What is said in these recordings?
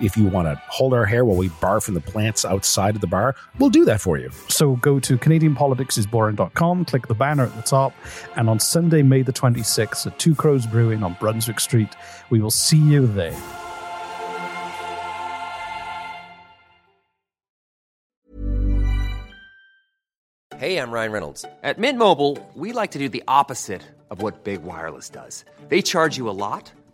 If you want to hold our hair while we barf from the plants outside of the bar, we'll do that for you. So go to CanadianPoliticsIsBoring.com, click the banner at the top, and on Sunday, May the 26th at Two Crows Brewing on Brunswick Street, we will see you there. Hey, I'm Ryan Reynolds. At Mint Mobile, we like to do the opposite of what Big Wireless does. They charge you a lot,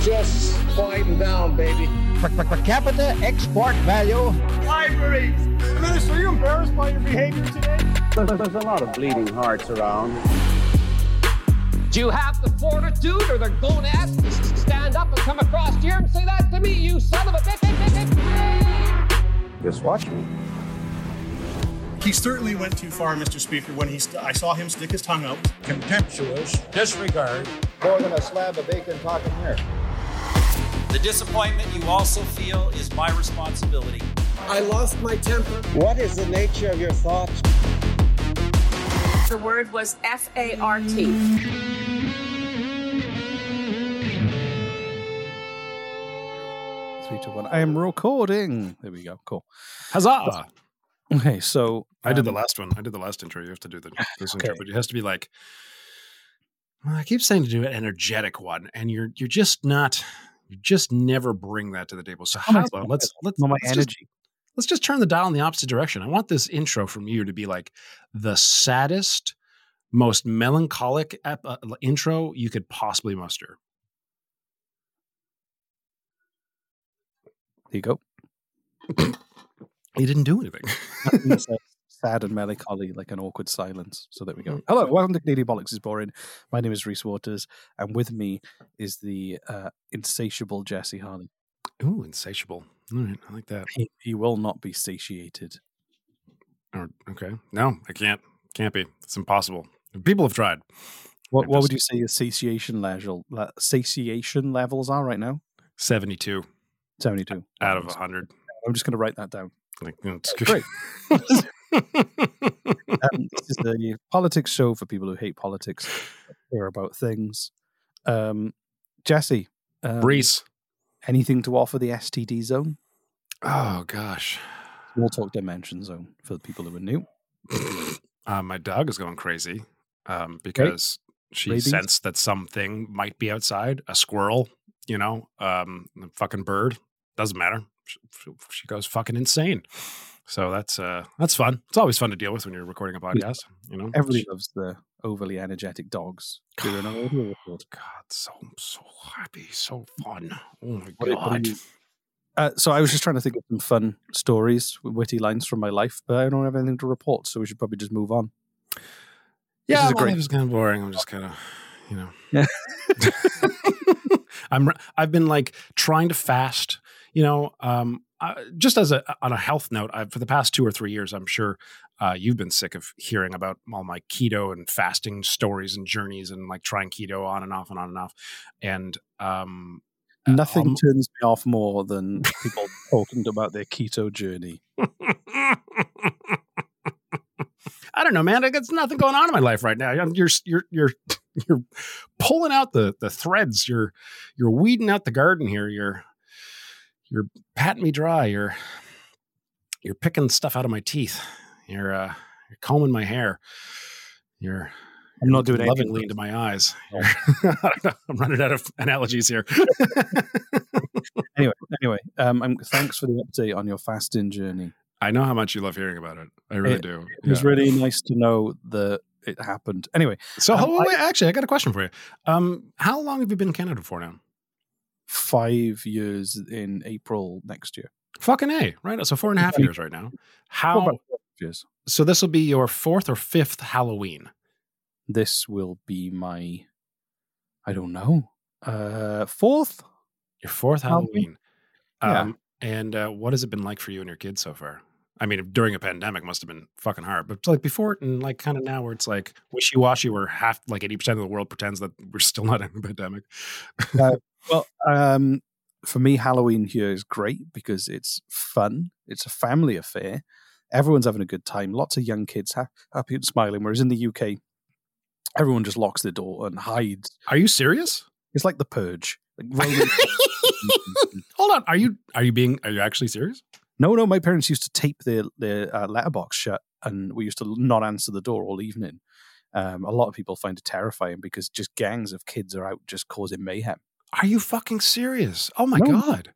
Just quieten down, baby. Per, per, per capita export value. Libraries! Minister, are you embarrassed by your behavior today? There's, there's a lot of bleeding hearts around. Do you have the fortitude or the gonads to stand up and come across here and say that to me, you son of a bitch? Just watch me. He certainly went too far, Mr. Speaker, when he st- I saw him stick his tongue out. Contemptuous disregard. More than a slab of bacon talking here. The disappointment you also feel is my responsibility. I lost my temper. What is the nature of your thoughts? The word was F A R T. Three, two, one. I am recording. There we go. Cool. Huzzah! Okay, so I did the um, last one. I did the last intro. You have to do the this intro, but it has to be like. Well, I keep saying to do an energetic one, and you're you're just not. You just never bring that to the table. So Oh how about let's let's let's just- energy. let's just turn the dial in the opposite direction. I want this intro from you to be like the saddest, most melancholic ep- uh, intro you could possibly muster. There you go. You didn't do anything. Sad and melancholy, like an awkward silence. So there we Mm. go. Hello, welcome to Canadian Bollocks is Boring. My name is Reese Waters, and with me is the uh, insatiable Jesse Harley. Ooh, insatiable. All right, I like that. He, he will not be satiated. Or okay, no, I can't. Can't be. It's impossible. People have tried. What, what would you say your satiation level satiation levels are right now? 72. 72. out of hundred. I'm just going to write that down. Like, it's Great. Um, this is a politics show for people who hate politics, care about things. Um, Jesse, um, Reese. anything to offer the STD zone? Oh gosh. Small talk dimension zone for the people who are new. Uh, my dog is going crazy um, because she Rabies? sensed that something might be outside. A squirrel, you know, um, a fucking bird. Doesn't matter. She, she goes fucking insane. So that's uh, that's fun. It's always fun to deal with when you're recording a podcast. You know, Everybody loves the overly energetic dogs. During an. God, so so happy, so fun. Oh my What god. you- Uh, so I was just trying to think of some fun stories, witty lines from my life, but I don't have anything to report, so we should probably just move on. yeah, is a well, great- kind of boring. I'm just kind of, you know. Yeah. I'm. I've been like trying to fast you know, um, uh, just as a on a health note, I've, for the past two or three years, I'm sure uh, you've been sick of hearing about all my keto and fasting stories and journeys and like trying keto on and off and on and off. And um, Nothing um, turns me off more than people talking about their keto journey. I don't know, man. I got nothing going on in my life right now. You're you're you're you're pulling out the the threads. You're you're weeding out the garden here. You're you're patting me dry. You're you're picking stuff out of my teeth. You're uh, you're combing my hair. You're I'm not doing anything. lovingly into my eyes. I'm running out of analogies here. anyway, anyway, um, I'm, thanks for the update on your fasting journey. I know how much you love hearing about it. I really It- do. It was really nice to know that it happened. Anyway, So, um, I- actually, I got a question for you. Um, how long have you been in Canada for now? Five years in April next year. Fucking a, right? So four and a half years right now. How? years. So this will be your fourth or fifth Halloween. This will be my, I don't know, uh, fourth. Your fourth Halloween. Halloween. Um, And uh, what has it been like for you and your kids so far? I mean, during a pandemic, must have been fucking hard. But like before it, and like kind of now, where it's like wishy washy, where half like eighty percent of the world pretends that we're still not in a pandemic. Uh, well, um, for me, Halloween here is great because it's fun. It's a family affair. Everyone's having a good time. Lots of young kids ha- happy and smiling. Whereas in the UK, everyone just locks the door and hides. Are you serious? It's like the purge. Like Hold on. Are you are you being are you actually serious? no, no. My parents used to tape their their uh, letterbox shut, and we used to not answer the door all evening. Um, a lot of people find it terrifying because just gangs of kids are out just causing mayhem. Are you fucking serious? Oh my No. god!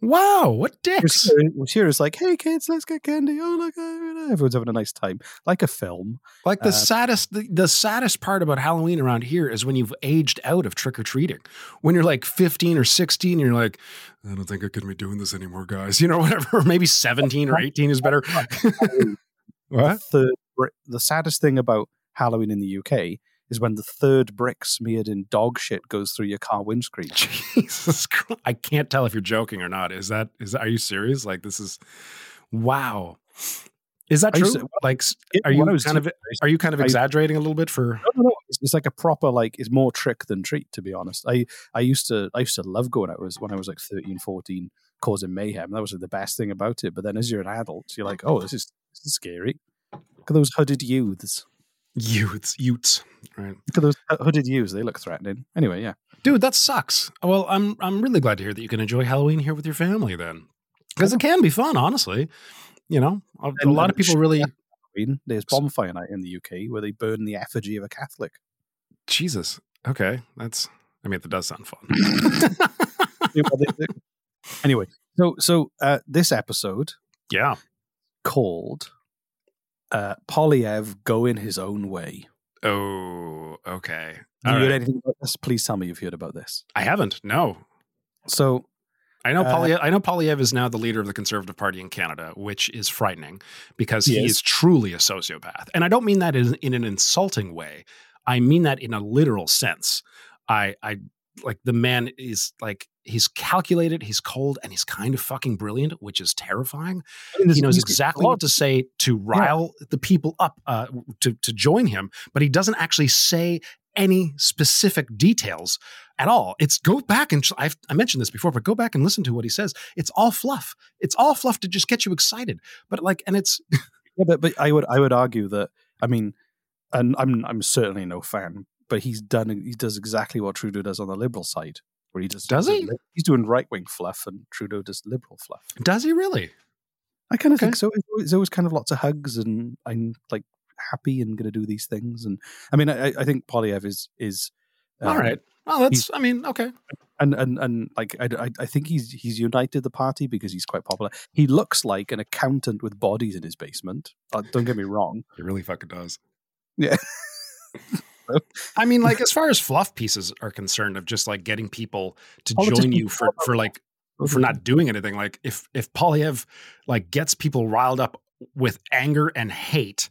Wow, what dicks! Here is like, hey kids, let's get candy. Oh look, uh, everyone's having a nice time, like a film. Like the Uh, saddest, the, the saddest part about Halloween around here is when you've aged out of trick or treating. When you're like 15 or 16, you're like, I don't think I can be doing this anymore, guys. You know, whatever. Maybe 17 or 18 is better. what? The the saddest thing about Halloween in the UK is when the third brick smeared in dog shit goes through your car windscreen. Jesus Christ. I can't tell if you're joking or not. Is that, is are you serious? Like, this is, wow. Is that true? to- like, it- are you kind of, teenager, I used- are you kind of I- exaggerating a little bit for, No, no, no. It's, it's like a proper like it's more trick than treat to be honest. I I used to I used to love going out was when I was like 13, 14, causing mayhem. That was like, the best thing about it. But then as you're an adult, you're like, oh, this is this is scary. Look at those hooded youths. Youths, youths, right? Look at those uh, hooded youths. They look threatening. Anyway, yeah. Dude, that sucks. Well, I'm I'm really glad to hear that you can enjoy Halloween here with your family then. Because it can be fun, honestly. You know, a, a lot of people really Halloween, There's bonfire night in the UK where they burn the effigy of a Catholic. Jesus. Okay. That's I mean that does sound fun. Yeah, well, they- they- anyway, so so uh, this episode yeah. called uh, Poilievre going his own way. Oh, okay. Have you heard anything about this? Please tell me you've heard about this. I haven't. No. So I know Uh, Poilievre, I know Poilievre is now the leader of the Conservative Party in Canada, which is frightening because he Yes. is truly a sociopath. And I don't mean that in, in an insulting way. I mean that in a literal sense. I I like the man is like he's calculated, he's cold, and he's kind of fucking brilliant, which is terrifying. He knows exactly what to say to rile the people up uh, to to join him, but he doesn't actually say any specific details at all. It's go back and I've, I mentioned this before, but go back and listen to what he says. It's all fluff. It's all fluff to just get you excited. But like, and it's Yeah, but but I would I would argue that I mean, and I'm I'm certainly no fan, but he's done he does exactly what Trudeau does on the liberal side, where he just Does he? He's doing right wing fluff, and Trudeau does liberal fluff. does he really? I kind of Okay. think so. It's always, kind of lots of hugs, and I'm like happy and going to do these things. And I mean, I, I think Poilievre is is all um, right. Well, that's. I mean, okay. and and and like I, I, I think he's he's united the party because he's quite popular. He looks like an accountant with bodies in his basement. Uh, don't get me wrong. He really fucking does. Yeah. I mean, like as far as fluff pieces are concerned, of just like getting people to oh, Politicians join you for for like for not doing anything. Like if if Poilievre like gets people riled up with anger and hate,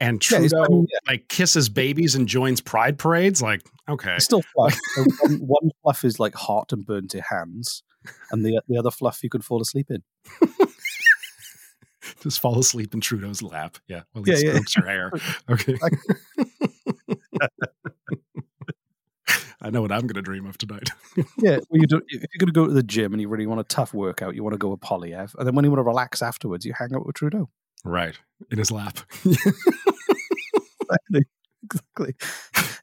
and Yeah, Trudeau I mean, yeah. like kisses babies and joins pride parades, like okay, It's still fluff. One, one fluff is like hot and burnt to hands. and the the other fluff you could fall asleep in. Just fall asleep in Trudeau's lap. Yeah, while he Yeah, yeah. strokes your hair. Okay. I know what I'm going to dream of tonight. Yeah, well, you do, if you're going to go to the gym and you really want a tough workout, you want to go with Poilievre, and then when you want to relax afterwards, you hang out with Trudeau. right. In his lap. Exactly. exactly.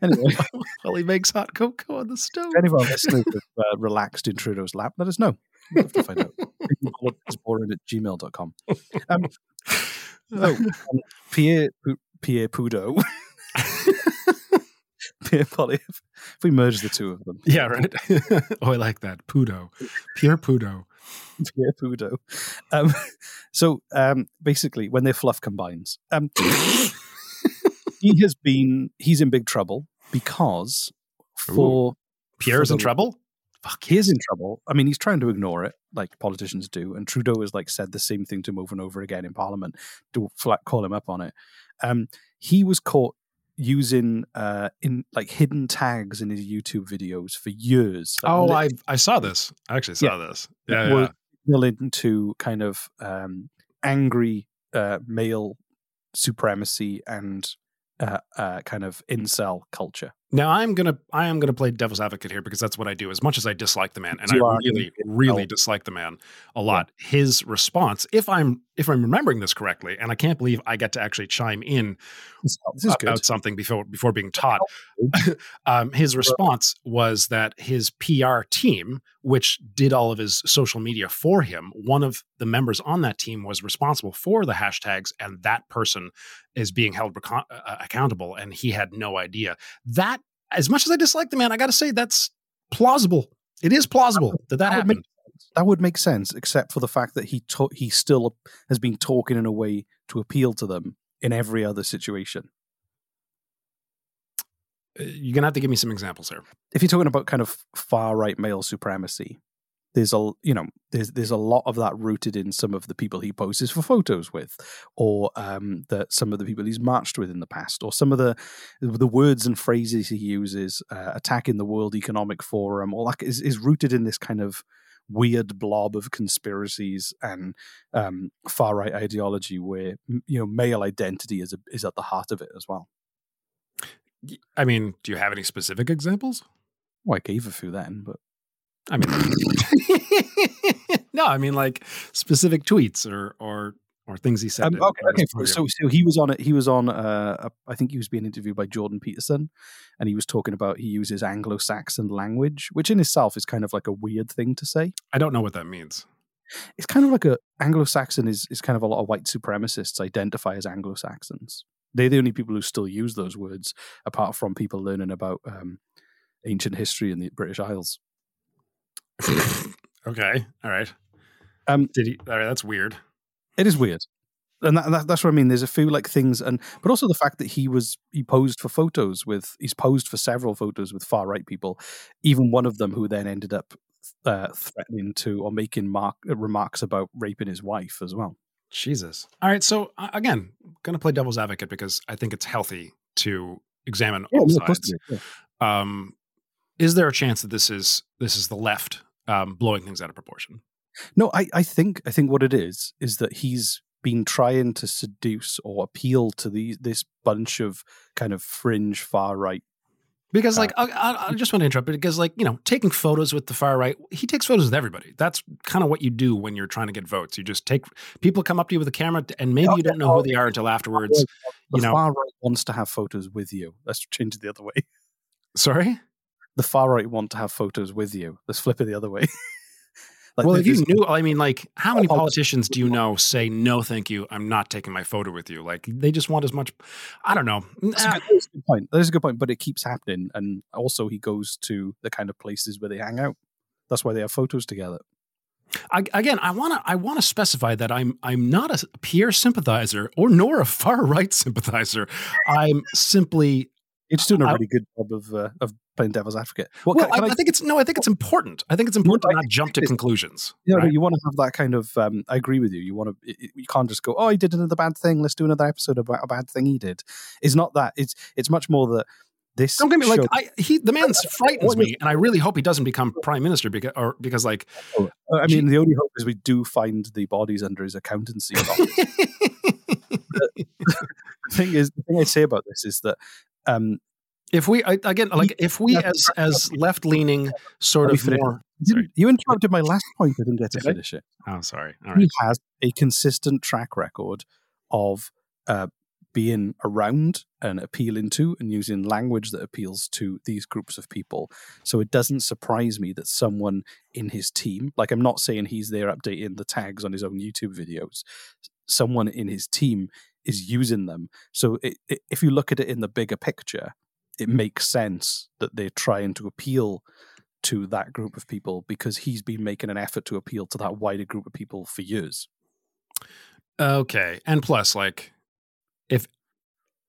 Anyway, while he makes hot cocoa on the stove. if any of our listeners have uh, relaxed in Trudeau's lap, let us know. We'd love to find out. Politicsboring at gmail.com. Um, so, um, Pierre, Pierre Pudo. Pierre Poilievre. If we merge the two of them. Yeah, right. oh, I like that. Pudo. Pure Pudo. Pierre Pudo. Um, so um, basically, when their fluff combines, um, he has been, he's in big trouble because for. Pierre's for in the- trouble? He is in trouble. I mean, he's trying to ignore it, like politicians do, and Trudeau has like said the same thing to him over and over again in Parliament to flat call him up on it. Um, he was caught using uh in like hidden tags in his YouTube videos for years. Like, Oh, I I saw this. I actually saw this. Yeah, yeah. signaling to kind of um, angry uh, male supremacy and uh, uh, kind of incel culture. Now I'm gonna I am gonna play devil's advocate here because that's what I do. As much as I dislike the man, and You I really, really get dislike the man a lot. His response, if I'm if I'm remembering this correctly, and I can't believe I get to actually chime in is good. about something before before being taught. um, his response was that his PR team, which did all of his social media for him, one of the members on that team was responsible for the hashtags, and that person is being held recon- uh, accountable, and he had no idea. That, as much as I dislike the man, I got to say that's plausible. It is plausible that that, would happened. make sense. That would make sense, except for the fact that he to- he still has been talking in a way to appeal to them in every other situation. Uh, You're gonna have to give me some examples here. If you're talking about kind of far right male supremacy, there's a you know there's there's a lot of that rooted in some of the people he poses for photos with, or um, that some of the people he's marched with in the past, or some of the the words and phrases he uses, uh, attacking the World Economic Forum, all that is, is rooted in this kind of weird blob of conspiracies and um, far right ideology, where you know male identity is a, is at the heart of it as well. I mean, do you have any specific examples? Well, I gave a few then, but I mean, no, I mean like specific tweets or or or things he said. Um, okay, okay. So, so he was on it. He was on. Uh, a- I think he was being interviewed by Jordan Peterson, and he was talking about he uses Anglo-Saxon language, which in itself is kind of like a weird thing to say. I don't know what that means. It's kind of like a Anglo-Saxon is is kind of a lot of white supremacists identify as Anglo-Saxons. They're the only people who still use those words, apart from people learning about um, ancient history in the British Isles. Okay, all right. Um, Did he? All right, that's weird. It is weird. And that, that, that's what I mean. There's a few like things, and but also the fact that he was he posed for photos with he's posed for several photos with far right people, even one of them who then ended up uh, threatening to or making mark, uh, remarks about raping his wife as well. Jesus. All right. So uh, again, going to play devil's advocate because I think it's healthy to examine all yeah, of course sides. yeah. Um, is there a chance that this is this is the left um, blowing things out of proportion? No, I, I think I think what it is is that he's been trying to seduce or appeal to these this bunch of kind of fringe far right. Because, like, I, I, I just want to interrupt because, like, you know, taking photos with the far right, he takes photos with everybody. That's kind of what you do when you're trying to get votes. You just take people come up to you with a camera, and maybe you don't know who they are until afterwards. The You know, far right wants to have photos with you. Let's change it the other way. sorry. The far right want to have photos with you. Let's flip it the other way. Like, well, if you knew, I mean, like, how many Oh, politicians do you know say no, thank you, I'm not taking my photo with you? Like, they just want as much. I don't know. That's a, good, uh that's a good point. That is a good point, but it keeps happening, and also he goes to the kind of places where they hang out. That's why they have photos together. I, again, I want to I want to specify that I'm I'm not a Pierre sympathizer or nor a far right sympathizer. I'm simply You're doing a really good job of uh, of playing devil's advocate. Well, well, can- can I, I- think it's no, I think it's important. I think it's important to not jump to conclusions. you know, right? you want to have that kind of. Um, I agree with you. You want to. You can't just go. Oh, he did another bad thing. Let's do another episode about a bad thing he did. It's not that. It's it's much more that This don't get me like I, he the man frightens me, and I really hope he doesn't become prime minister because or because like Uh, I mean, the only hope is we do find the bodies under his accountancy. the thing is, the thing I say about this is that um, if we I, again like if we as as left leaning sort of more. you, you interrupted my last point. I didn't get to Did finish it. I'm oh, sorry. All He has a consistent track record of uh, being around and appealing to and using language that appeals to these groups of people. So it doesn't surprise me that someone in his team, like I'm not saying he's there updating the tags on his own YouTube videos, someone in his team is using them. So it, it, if you look at it in the bigger picture, it makes sense that they're trying to appeal to that group of people because he's been making an effort to appeal to that wider group of people for years. Okay. And plus, like, if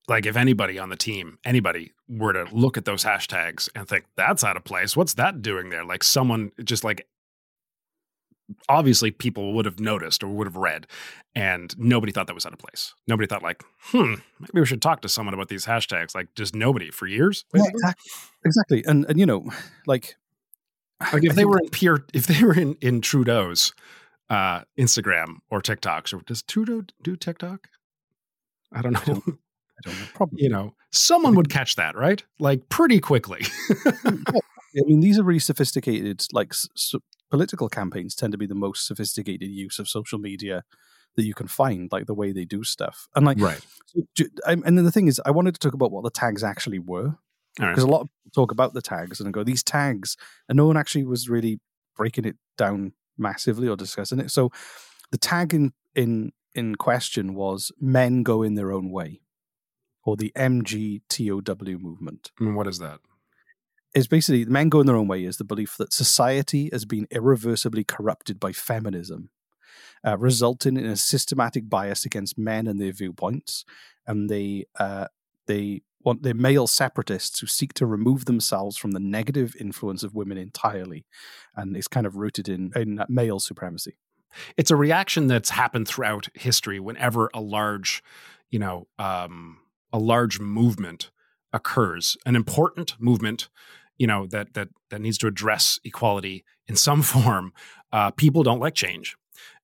like if anybody on the team, anybody were to look at those hashtags and think that's out of place, what's that doing there? Like someone just like obviously people would have noticed or would have read and nobody thought that was out of place. Nobody thought like, hmm, maybe we should talk to someone about these hashtags. Like just nobody for years. Yeah, exactly. Exactly. And and you know, like Like if I they were in pure, if they were in in Trudeau's uh, Instagram or TikToks, or does Trudeau do TikTok? I don't know. I don't know, probably you know, someone would catch that, right? Like pretty quickly. I mean, these are really sophisticated. Like s- s- political campaigns tend to be the most sophisticated use of social media that you can find, like the way they do stuff. And like, Right. and then the thing is, I wanted to talk about what the tags actually were All right. because a lot of people talk about the tags and go these tags, and no one actually was really breaking it down massively or discussing it. So the tag in in in question was "Men Go in Their Own Way," or the MGTOW movement. I mean, what is that? Is basically the men go in their own way is the belief that society has been irreversibly corrupted by feminism, uh, resulting in a systematic bias against men and their viewpoints, and they uh, they want they're male separatists who seek to remove themselves from the negative influence of women entirely, and it's kind of rooted in in male supremacy. It's a reaction that's happened throughout history whenever a large, you know, um, a large movement occurs, an important movement, you know, that that that needs to address equality in some form. Uh, people don't like change,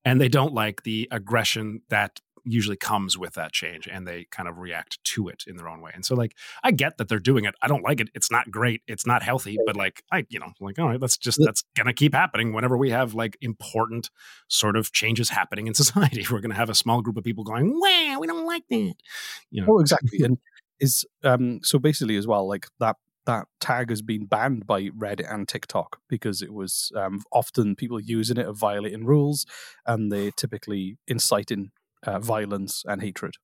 and they don't like the aggression that usually comes with that change and they kind of react to it in their own way. And so like i get that they're doing it. I don't like it. It's not great. It's not healthy. But like i you know like all right that's just that's gonna keep happening whenever we have like important sort of changes happening in society. We're gonna have a small group of people going wow we don't like that you know? Oh, exactly. and is um so basically as well, like that that tag has been banned by Reddit and TikTok because it was um, often people using it are violating rules and they typically inciting uh, violence and hatred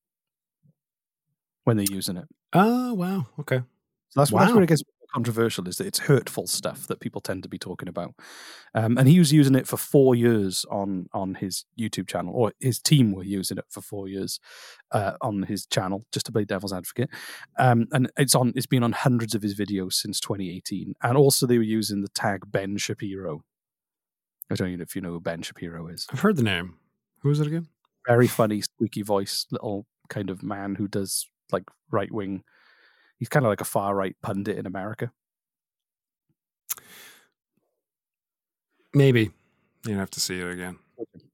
when they're using it. oh wow. Okay. So that's, that's where it gets controversial is that it's hurtful stuff that people tend to be talking about. Um, and he was using it for four years on on his YouTube channel, or his team were using it for four years uh, on his channel, just to play devil's advocate. Um, and it's on it's been on hundreds of his videos since 2018. And also they were using the tag Ben Shapiro. I don't know if you know who Ben Shapiro is. i've heard the name who is it again Very funny, squeaky voice, little kind of man who does like right wing. He's kind of like a far right pundit in America. maybe you'd have to see it again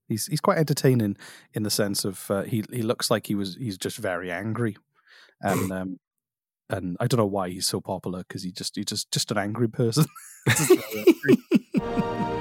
He's he's quite entertaining in the sense of uh, he he looks like he was he's just very angry, and um, and I don't know why he's so popular because he just he's just just an angry person.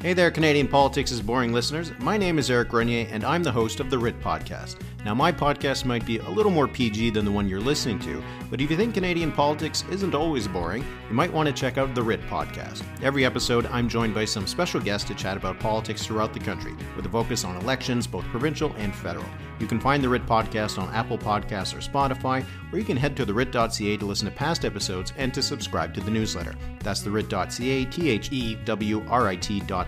Hey there, Canadian Politics' is boring listeners. My name is Eric Grenier, and I'm the host of the Writ Podcast. Now, my podcast might be a little more PG than the one you're listening to, but if you think Canadian politics isn't always boring, you might want to check out the Writ Podcast. Every episode, I'm joined by some special guests to chat about politics throughout the country, with a focus on elections, both provincial and federal. You can find the Writ Podcast on Apple Podcasts or Spotify, or you can head to the thewrit.ca to listen to past episodes and to subscribe to the newsletter. That's thewrit.ca, T H E W R I T.ca.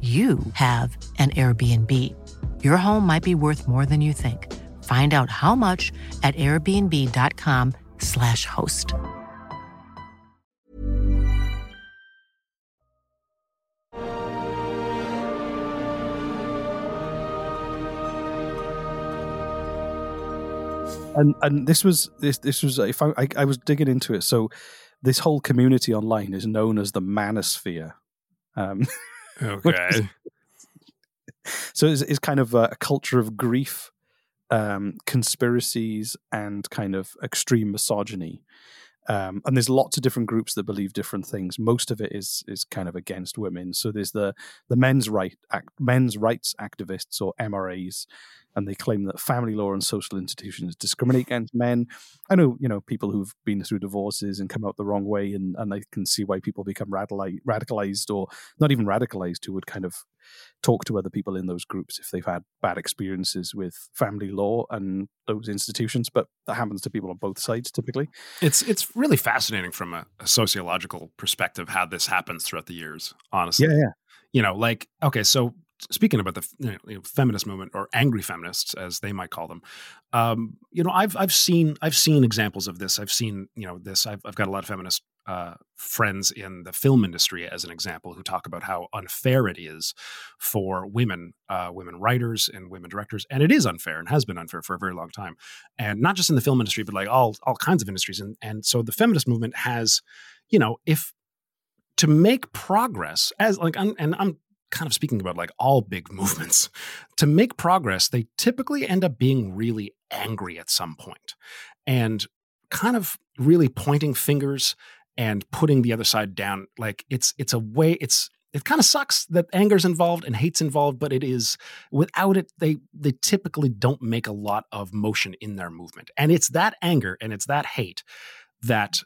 you have an Airbnb. Your home might be worth more than you think. Find out how much at airbnb.com/slash host. and and this was this this was if I, I, I was digging into it so this whole community online is known as the manosphere um okay so it's, it's kind of a, a culture of grief um conspiracies and kind of extreme misogyny um, and there's lots of different groups that believe different things. Most of it is is kind of against women. So there's the the men's right act, men's rights activists or MRAs, and they claim that family law and social institutions discriminate against men. I know you know people who've been through divorces and come out the wrong way, and and I can see why people become radicalized, radicalized or not even radicalized, who would kind of talk to other people in those groups if they've had bad experiences with family law and those institutions. But that happens to people on both sides typically. It's it's really fascinating from a, a sociological perspective how this happens throughout the years. Honestly, Yeah, yeah. You know, like okay, so speaking about the you know, feminist movement or angry feminists as they might call them um, you know i've i've seen i've seen examples of this. I've seen you know this. I've, I've got a lot of feminist uh, friends in the film industry as an example who talk about how unfair it is for women uh, women writers and women directors and it is unfair and has been unfair for a very long time and not just in the film industry but like all all kinds of industries and and so the feminist movement has you know if to make progress as like I'm, and i'm kind of speaking about like all big movements. To make progress they typically end up being really angry at some point and kind of really pointing fingers and putting the other side down. Like it's it's a way it's it kind of sucks that anger's involved and hate's involved but it is without it they they typically don't make a lot of motion in their movement. And it's that anger and it's that hate that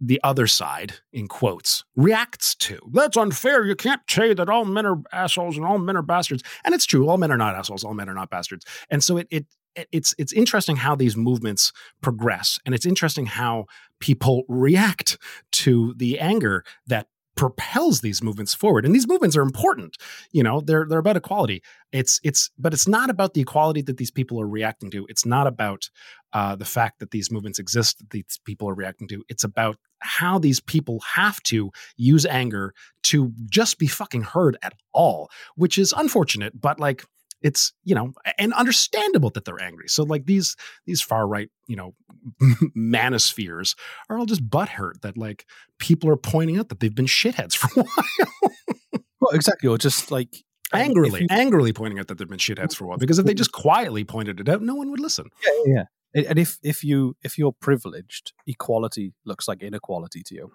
the other side, in quotes, reacts to. That's unfair. You can't say that all men are assholes and all men are bastards. And it's true. All men are not assholes. All men are not bastards. And so it, it it's it's interesting how these movements progress, and it's interesting how people react to the anger that propels these movements forward. And these movements are important you know they're they're about equality. It's it's but it's not about the equality that these people are reacting to. It's not about uh, the fact that these movements exist that these people are reacting to. It's about how these people have to use anger to just be fucking heard at all which is unfortunate but like it's you know and understandable that they're angry. So like these these far right you know manospheres are all just butthurt that like people are pointing out that they've been shitheads for a while. Well exactly. Or just like angrily you, angrily pointing out that they've been shitheads for a while because if they just quietly pointed it out no one would listen. Yeah yeah and if if you if you're privileged equality looks like inequality to you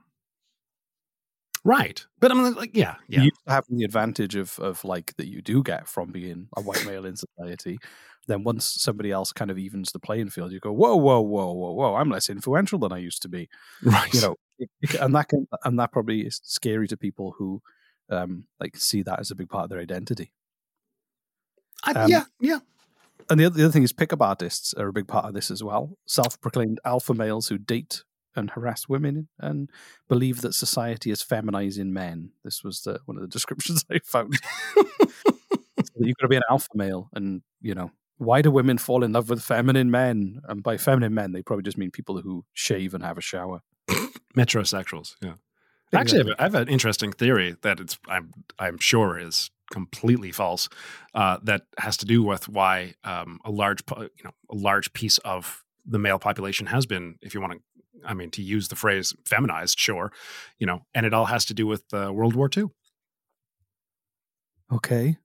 Right. But I'm like, yeah, yeah. You having the advantage of of like that you do get from being a white male in society. Then once somebody else kind of evens the playing field, you go, whoa, whoa, whoa, whoa, whoa! I'm less influential than I used to be. Right. You know, and that can and that probably is scary to people who um like see that as a big part of their identity. I, um, yeah, yeah. And the other, the other thing is pickup artists are a big part of this as well. Self-proclaimed alpha males who date and harass women and believe that society is feminizing men. This was the, one of the descriptions I found. so you've got to be an alpha male, and you know why do women fall in love with feminine men? And by feminine men, they probably just mean people who shave and have a shower. Metrosexuals, yeah. Actually, I have, I have, an interesting theory that it's I'm I'm sure is completely false. Uh, that has to do with why um, a large, you know, a large piece of the male population has been, if you want to, I mean, to use the phrase feminized, sure, you know, and it all has to do with uh, World War II. Okay.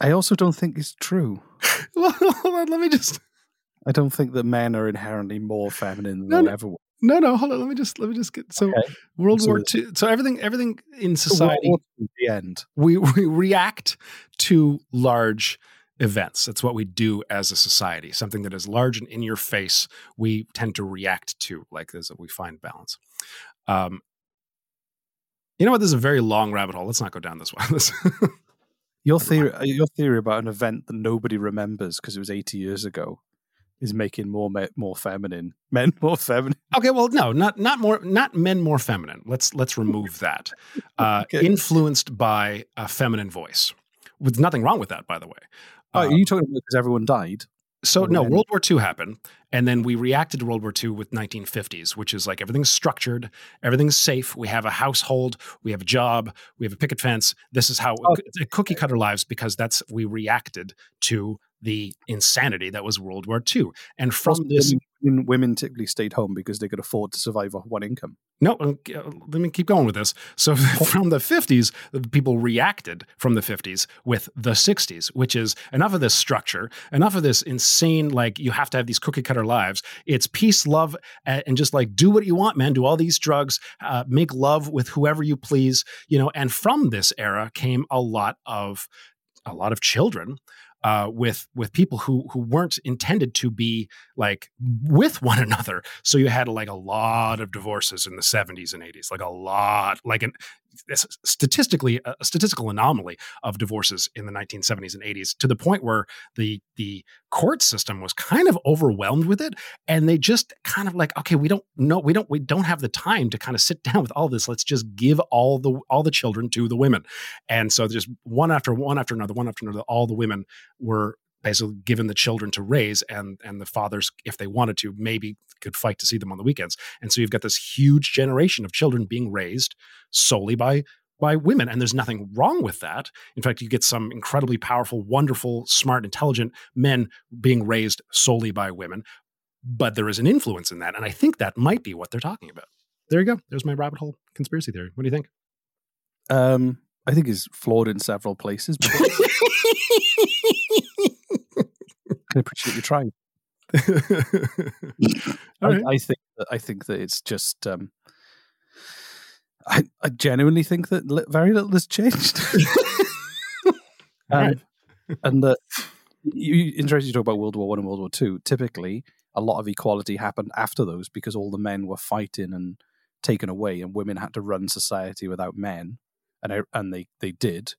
I also don't think it's true. well, hold on, let me just. I don't think that men are inherently more feminine than No, no. ever were. No, no, hold on. Let me just let me just get so Okay. World So War II. So everything everything in society the end. we, we react to large events. That's what we do as a society. Something that is large and in your face, we tend to react to like this. That we find balance. Um, you know what? This is a very long rabbit hole. Let's not go down this one. Your theory, uh, your theory about an event that nobody remembers because it was 80 years ago, is making more me- more feminine men more feminine. okay, well, no, not not more, not men more feminine. Let's let's remove that. Uh, Okay. Influenced by a feminine voice, with nothing wrong with that, by the way. Oh, are you um, talking about because everyone died? So no. World War II happened, and then we reacted to World War II with 1950s, which is like everything's structured, everything's safe. We have a household, we have a job, we have a picket fence. This is how oh, a cookie cutter lives because that's we reacted to the insanity that was World War II, and from Also, this. women, women typically stayed home because they could afford to survive off one income. No, uh, let me keep going with this. So, from the 50s, the people reacted from the 50s with the 60s, which is enough of this structure, enough of this insane, like, you have to have these cookie cutter lives. It's peace, love, and just like do what you want, man. Do all these drugs, uh, make love with whoever you please, you know. And from this era came a lot of a lot of children uh, with with people who who weren't intended to be like with one another. So you had like a lot of divorces in the 70s and 80s, like a lot, like an statistically a statistical anomaly of divorces in the 1970s and 80s to the point where the the court system was kind of overwhelmed with it and they just kind of like okay we don't know we don't we don't have the time to kind of sit down with all this. Let's just give all the all the children to the women. And so just one after one after another one after another all the women were basically given the children to raise and and the fathers if they wanted to maybe could fight to see them on the weekends. And so you've got this huge generation of children being raised solely by by women and there's nothing wrong with that. In fact you get some incredibly powerful wonderful smart intelligent men being raised solely by women. But there is an influence in that and i think that might be what they're talking about. There you go. There's my rabbit hole conspiracy theory. What do you think? Um, I think is flawed in several places. But I appreciate you trying. Right. I think that I think that it's just. Um, I, I genuinely think that li- very little has changed. Um, and that you, you interesting you talk about World War One and World War Two. Typically, a lot of equality happened after those because all the men were fighting and taken away, and women had to run society without men, and I, and they they did,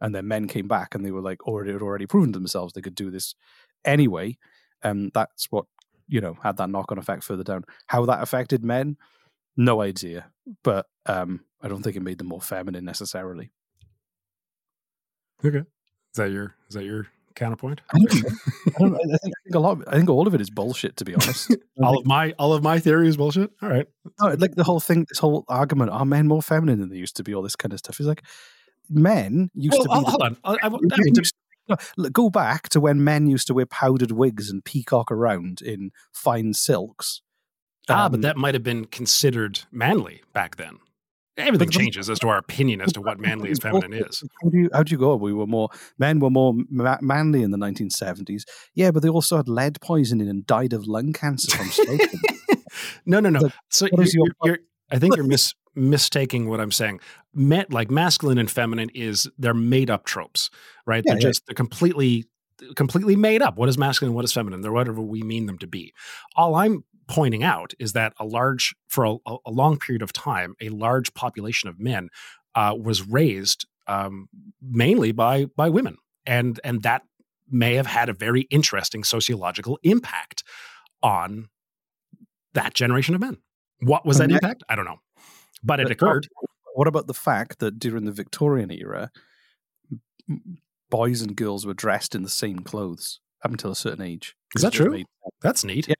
and then men came back and they were like already had already proven themselves they could do this anyway, and that's what you know had that knock on effect further down. How that affected men, no idea, but um, I don't think it made them more feminine necessarily. okay is that your is that your counterpoint I don't. I, don't, I, think, I think a lot. Of, I think all of it is bullshit. To be honest, all of my all of my theory is bullshit all right No, like the whole thing, this whole argument: are men more feminine than they used to be? All this kind of stuff is like men used well, to be. hold, the- on I, I, I Men mean, to- used- no, look, go back to when men used to wear powdered wigs and peacock around in fine silks. ah, but Um, that might have been considered manly back then. Everything changes as to our opinion as to what manly and feminine is. How do you how do you go? We were more men were more ma- manly in the 1970s. Yeah, but they also had lead poisoning and died of lung cancer from smoking. No, no, no. So what is you're, your you're, you're- I think you're mis, mistaking what I'm saying. Met, like masculine and feminine is they're made up tropes, right? Yeah, they're yeah. just they're completely completely made up. What is masculine? What is feminine? They're whatever we mean them to be. All I'm pointing out is that a large for a, a long period of time, a large population of men uh, was raised um, mainly by by women, and and that may have had a very interesting sociological impact on that generation of men. What was that impact? I don't know, but it occurred. What about the fact that during the Victorian era, boys and girls were dressed in the same clothes up until a certain age? Is that true? made- That's neat. Yeah.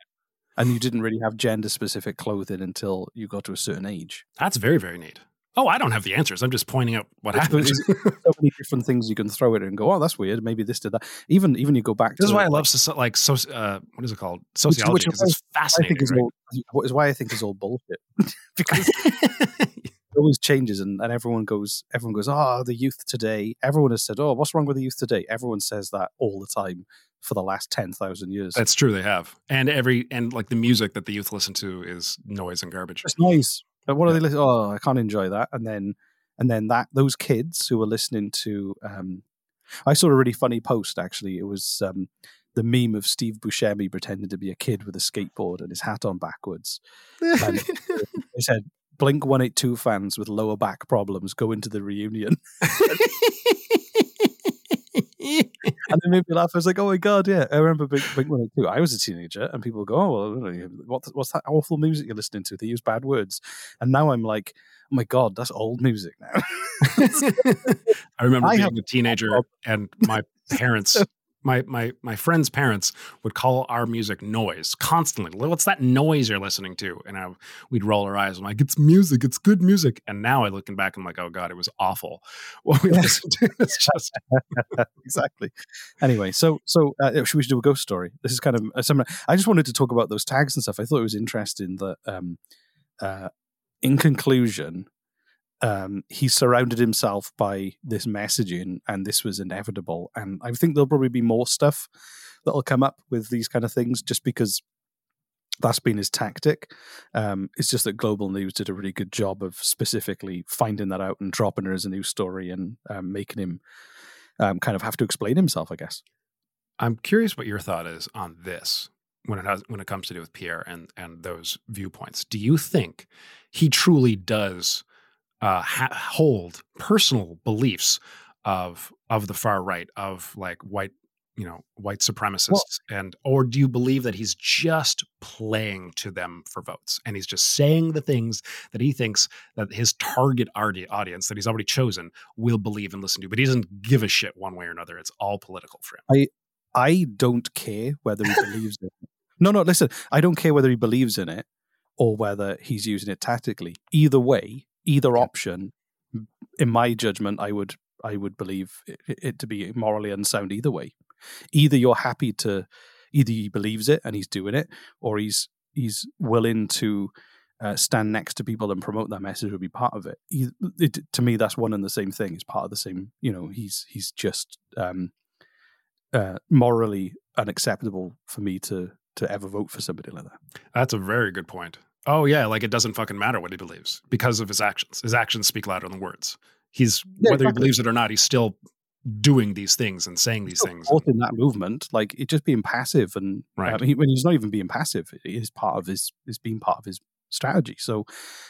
And you didn't really have gender specific clothing until you got to a certain age. That's very very neat. Oh, I don't have the answers. I'm just pointing out what happened. there's so many different things you can throw at it and go, oh, that's weird. Maybe this did that. Even even you go back. This to is why I love soci- like so. Uh, what is it called? Which- Sociology. which Because is it's I fascinating. think is right? all, what is why I think is all bullshit because it always changes and, and everyone goes everyone goes oh the youth today everyone has said oh what's wrong with the youth today everyone says that all the time for the last 10,000 years That's true. They have, and every and like the music that the youth listen to is noise and garbage. it's noise what are they listening oh I can't enjoy that. And then and then that those kids who were listening to um I saw a really funny post actually. It was um the meme of Steve Buscemi pretending to be a kid with a skateboard and his hat on backwards. And they said Blink 182 fans with lower back problems. Go into the reunion. and it made me laugh. I was like, oh my God, yeah. I remember Blink, Blink 182. I was a teenager and people go, oh, well, I don't know, what, what's that awful music you're listening to? They use bad words. And now I'm like, oh my God, that's old music now. I remember I being a teenager and my parents, my my my friends' parents would call our music noise constantly. What's that noise you're listening to? And I, we'd roll our eyes. I'm like, it's music. It's good music. And now I looking back, I'm like, oh god, it was awful. What we listened to is just exactly. Anyway, so so uh, should we do a ghost story? This is kind of uh, similar. I just wanted to talk about those tags and stuff. I thought it was interesting that, um, uh, in conclusion, um, he surrounded himself by this messaging, and this was inevitable. And I think there'll probably be more stuff that'll come up with these kind of things, just because that's been his tactic. Um, it's just that Global News did a really good job of specifically finding that out and dropping it as a news story and um, making him um, kind of have to explain himself, I guess. I'm curious what your thought is on this when it has when it comes to do with Pierre and and those viewpoints. Do you think he truly does uh, ha- hold personal beliefs of of the far right of like white you know white supremacists and or do you believe that he's just playing to them for votes and he's just saying the things that he thinks that his target audience that he's already chosen will believe and listen to but he doesn't give a shit one way or another it's all political for him I I don't care whether he believes it. No, no, listen, I don't care whether he believes in it or whether he's using it tactically. Either way, either option, in my judgment, I would I would believe it, it to be morally unsound either way. Either you're happy to either he believes it and he's doing it, or he's he's willing to uh, stand next to people and promote that message or be part of it. He, it. To me, that's one and the same thing. It's part of the same. You know, he's he's just um, uh, morally unacceptable for me to to ever vote for somebody like that. That's a very good point. Oh yeah, like it doesn't fucking matter what he believes because of his actions. His actions speak louder than words. He's Yeah, whether exactly. he believes it or not, he's still doing these things and saying these things. Both in that movement, like it just being passive, and Right. I mean, he- when he's not even being passive, it is part of his is being part of his strategy. So,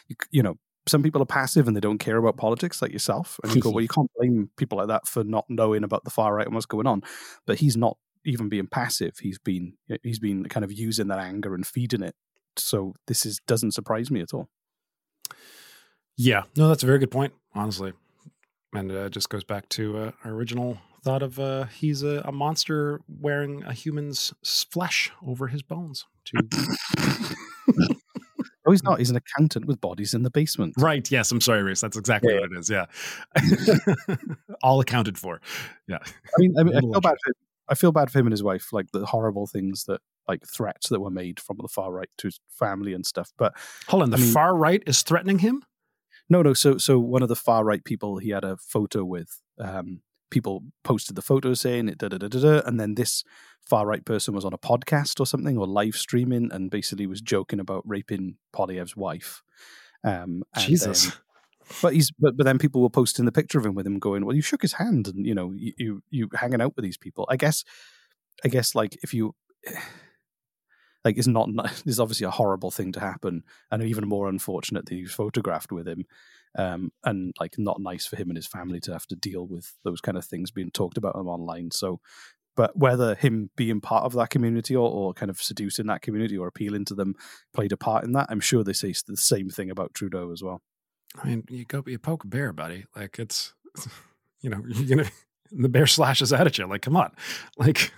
you, you know, some people are passive and they don't care about politics, like yourself, and you go, well, you can't blame people like that for not knowing about the far right and what's going on. But he's not even being passive; he's been he's been kind of using that anger and feeding it. So this is doesn't surprise me at all. Yeah, no, that's a very good point, honestly. And uh, it just goes back to uh, our original thought of uh, he's a, a monster wearing a human's flesh over his bones. To Oh, he's not. He's an accountant with bodies in the basement. right? Yes, I'm sorry, Reese. That's exactly Yeah. what it is. Yeah, all accounted for. Yeah, I mean, I, mean, I feel bad for him. I feel bad for him and his wife, like the horrible things that, like threats that were made from the far right to his family and stuff. But hold on. The I mean- far right is threatening him. no, no. So, so one of the far right people he had a photo with, um, people posted the photo saying it, da da da da, da and then this far right person was on a podcast or something or live streaming and basically was joking about raping Poilievre's wife. Um, and Jesus. then- but he's but, but then people were posting the picture of him with him going, well, you shook his hand and you know you you, you hanging out with these people. I guess, I guess like if you like it's not it's obviously a horrible thing to happen and even more unfortunate that he was photographed with him um and like not nice for him and his family to have to deal with those kind of things being talked about him online so but whether him being part of that community or, or kind of seducing that community or appealing to them played a part in that i'm sure they say the same thing about trudeau as well I mean, you go, you poke a bear, buddy. Like it's, you know, you're gonna the bear slashes at you. Like, come on, like,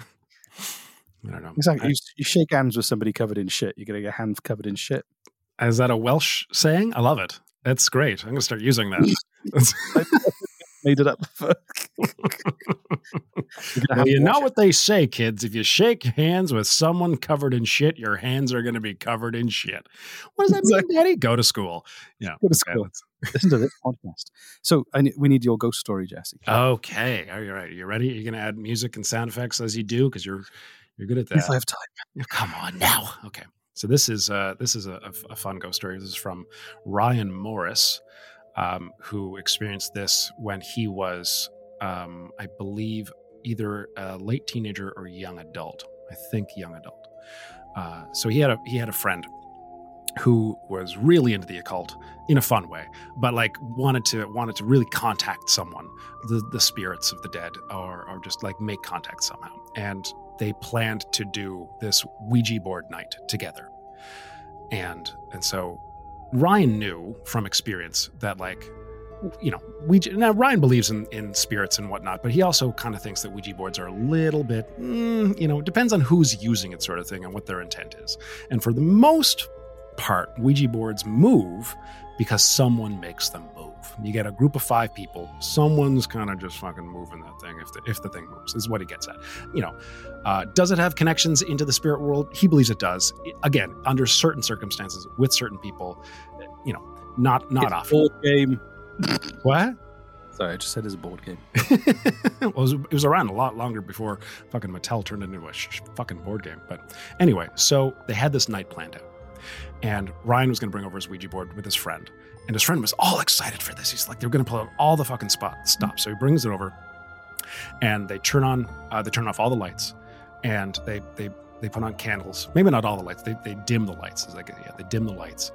I don't know. exactly I- you, you shake hands with somebody covered in shit you're going to get hands covered in shit is that a Welsh saying? I love it. That's great. I'm going to start using that. Made it up. well, you know what they say, kids. If you shake hands with someone covered in shit, your hands are going to be covered in shit. What does that mean, Daddy? Go to school. Yeah. Go to school. Listen to this podcast. So we need your ghost story, Jesse. Okay. Are you right? Are you ready? You're you going to add music and sound effects as you do? Because you're you're good at that. If I have time. Come on now. Okay. So this is uh, this is a, a, fun ghost story. This is from Ryan Morris, um, who experienced this when he was, um, I believe, either a late teenager or young adult. I think young adult. Uh, so he had a he had a friend who was really into the occult in a fun way, but like wanted to wanted to really contact someone, the the spirits of the dead, or or just like make contact somehow. And they planned to do this Ouija board night together. And and so Ryan knew from experience that like you know, Ouija now Ryan believes in in spirits and whatnot, but he also kind of thinks that Ouija boards are a little bit mm, you know, depends on who's using it sort of thing and what their intent is. And for the most part, Ouija boards move because someone makes them move. You get a group of five people, someone's kind of just fucking moving that thing if the, if the thing moves, is what he gets at. You know, uh, does it have connections into the spirit world? He believes it does. Again, under certain circumstances, with certain people, you know, not not it's often. Board game. what? Sorry, I just said it's a board game. well, it was, it was, around a lot longer before fucking Mattel turned into a sh- fucking board game. But anyway, so they had this night planned out. And Ryan was going to bring over his Ouija board with his friend. And his friend was all excited for this. He's like, they're going to pull out all the fucking spot stops. So he brings it over and they turn on, uh, they turn off all the lights and they, they, they put on candles. Maybe not all the lights. They, they dim the lights. It's like, yeah, they dim the lights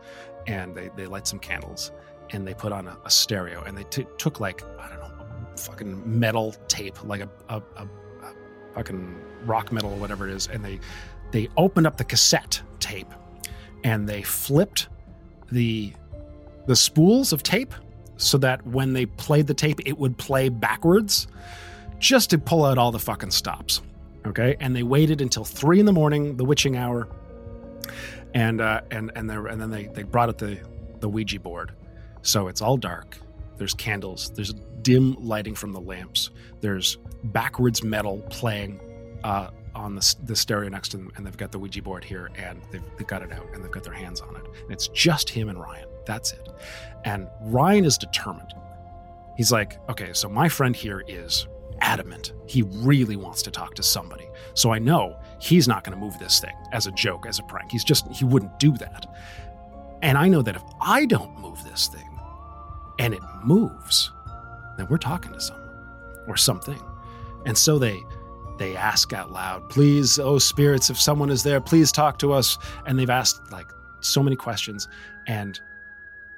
and they, they light some candles and they put on a, a stereo and they t- took like, I don't know, fucking metal tape, like a, a, a, a fucking rock metal or whatever it is. And they, they opened up the cassette tape and they flipped the the spools of tape so that when they played the tape it would play backwards just to pull out all the fucking stops okay? And they waited until three in the morning the witching hour and uh and and they and then they they brought out the the ouija board. So it's all dark. There's candles. There's dim lighting from the lamps. There's backwards metal playing uh on the, the stereo next to them, and they've got the Ouija board here, and they've, they've got it out, and they've got their hands on it. And it's just him and Ryan. That's it. And Ryan is determined. He's like, okay, so my friend here is adamant. He really wants to talk to somebody. So I know he's not going to move this thing as a joke, as a prank. He's just, he wouldn't do that. And I know that if I don't move this thing and it moves, then we're talking to someone or something. And so they they ask out loud, please, oh spirits, if someone is there, please talk to us. And they've asked like so many questions, and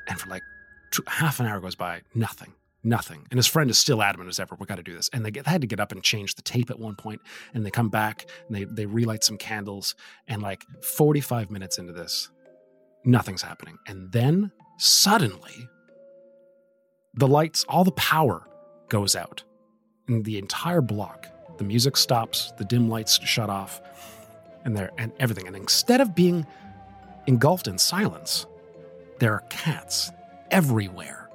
and for like two, half an hour goes by, nothing, nothing. And his friend is still adamant as ever, we got to do this. And they, get, they had to get up and change the tape at one point, and they come back and they they relight some candles, and like 45 minutes into this, nothing's happening. And then suddenly, the lights, all the power goes out And the entire block the music stops, the dim lights shut off, and there and everything. And instead of being engulfed in silence, there are cats everywhere.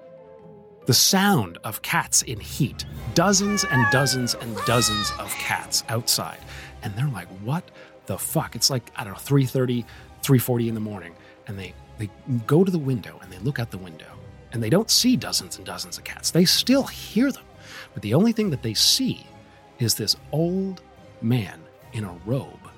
The sound of cats in heat, dozens and dozens and dozens of cats outside. And they're like, what the fuck? It's like, I don't know, 3.30, 3.40 in the morning. And they, they go to the window and they look out the window. And they don't see dozens and dozens of cats. They still hear them. But the only thing that they see is this old man in a robe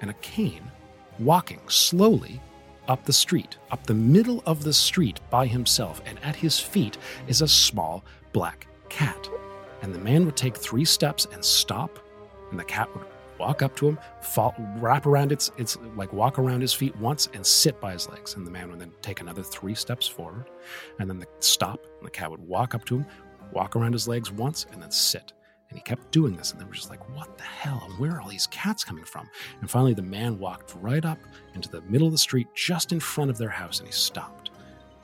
and a cane walking slowly up the street, up the middle of the street by himself, and at his feet is a small black cat. And the man would take three steps and stop, and the cat would walk up to him, fall, wrap around its, its like walk around his feet once and sit by his legs. And the man would then take another three steps forward, and then the stop, and the cat would walk up to him, walk around his legs once, and then sit. And he kept doing this, and they were just like, What the hell? And where are all these cats coming from? And finally, the man walked right up into the middle of the street, just in front of their house, and he stopped.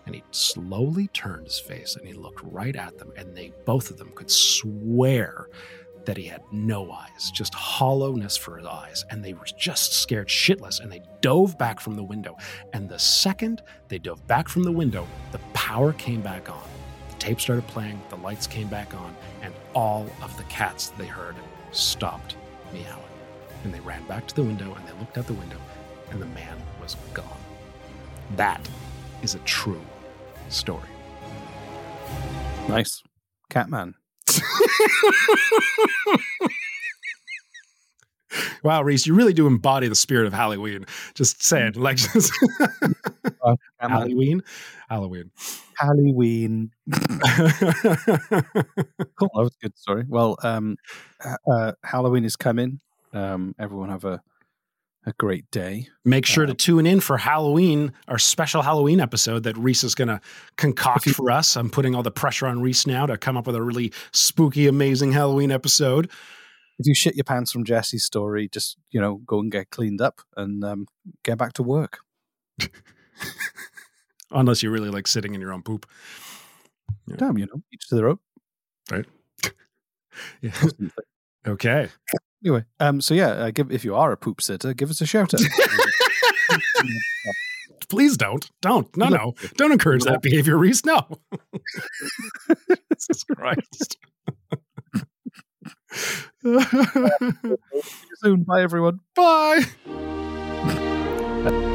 And he slowly turned his face and he looked right at them, and they both of them could swear that he had no eyes, just hollowness for his eyes. And they were just scared shitless and they dove back from the window. And the second they dove back from the window, the power came back on, tape started playing, the lights came back on, and all of the cats they heard stopped meowing. And they ran back to the window and they looked out the window, and the man was gone. That is a true story. Nice. Catman. Wow, Reese, you really do embody the spirit of Halloween. Just saying, like just Uh, Halloween, Halloween. Halloween. cool. That was a good story. Well, um, uh, Halloween is coming. Um, everyone have a a great day. Make sure to tune in for Halloween, our special Halloween episode that Reese is going to concoct for us. I'm putting all the pressure on Reese now to come up with a really spooky, amazing Halloween episode. If you shit your pants from Jesse's story, just you know, go and get cleaned up and um, get back to work. Unless you really like sitting in your own poop. Damn, you know, each to their own. Right. yeah. Okay. Anyway, um, so yeah, uh, give if you are a poop sitter, give us a shout out. Please don't. Don't. No, no. Don't encourage that behavior, Reese. No. Jesus Christ. soon. Bye, everyone. Bye.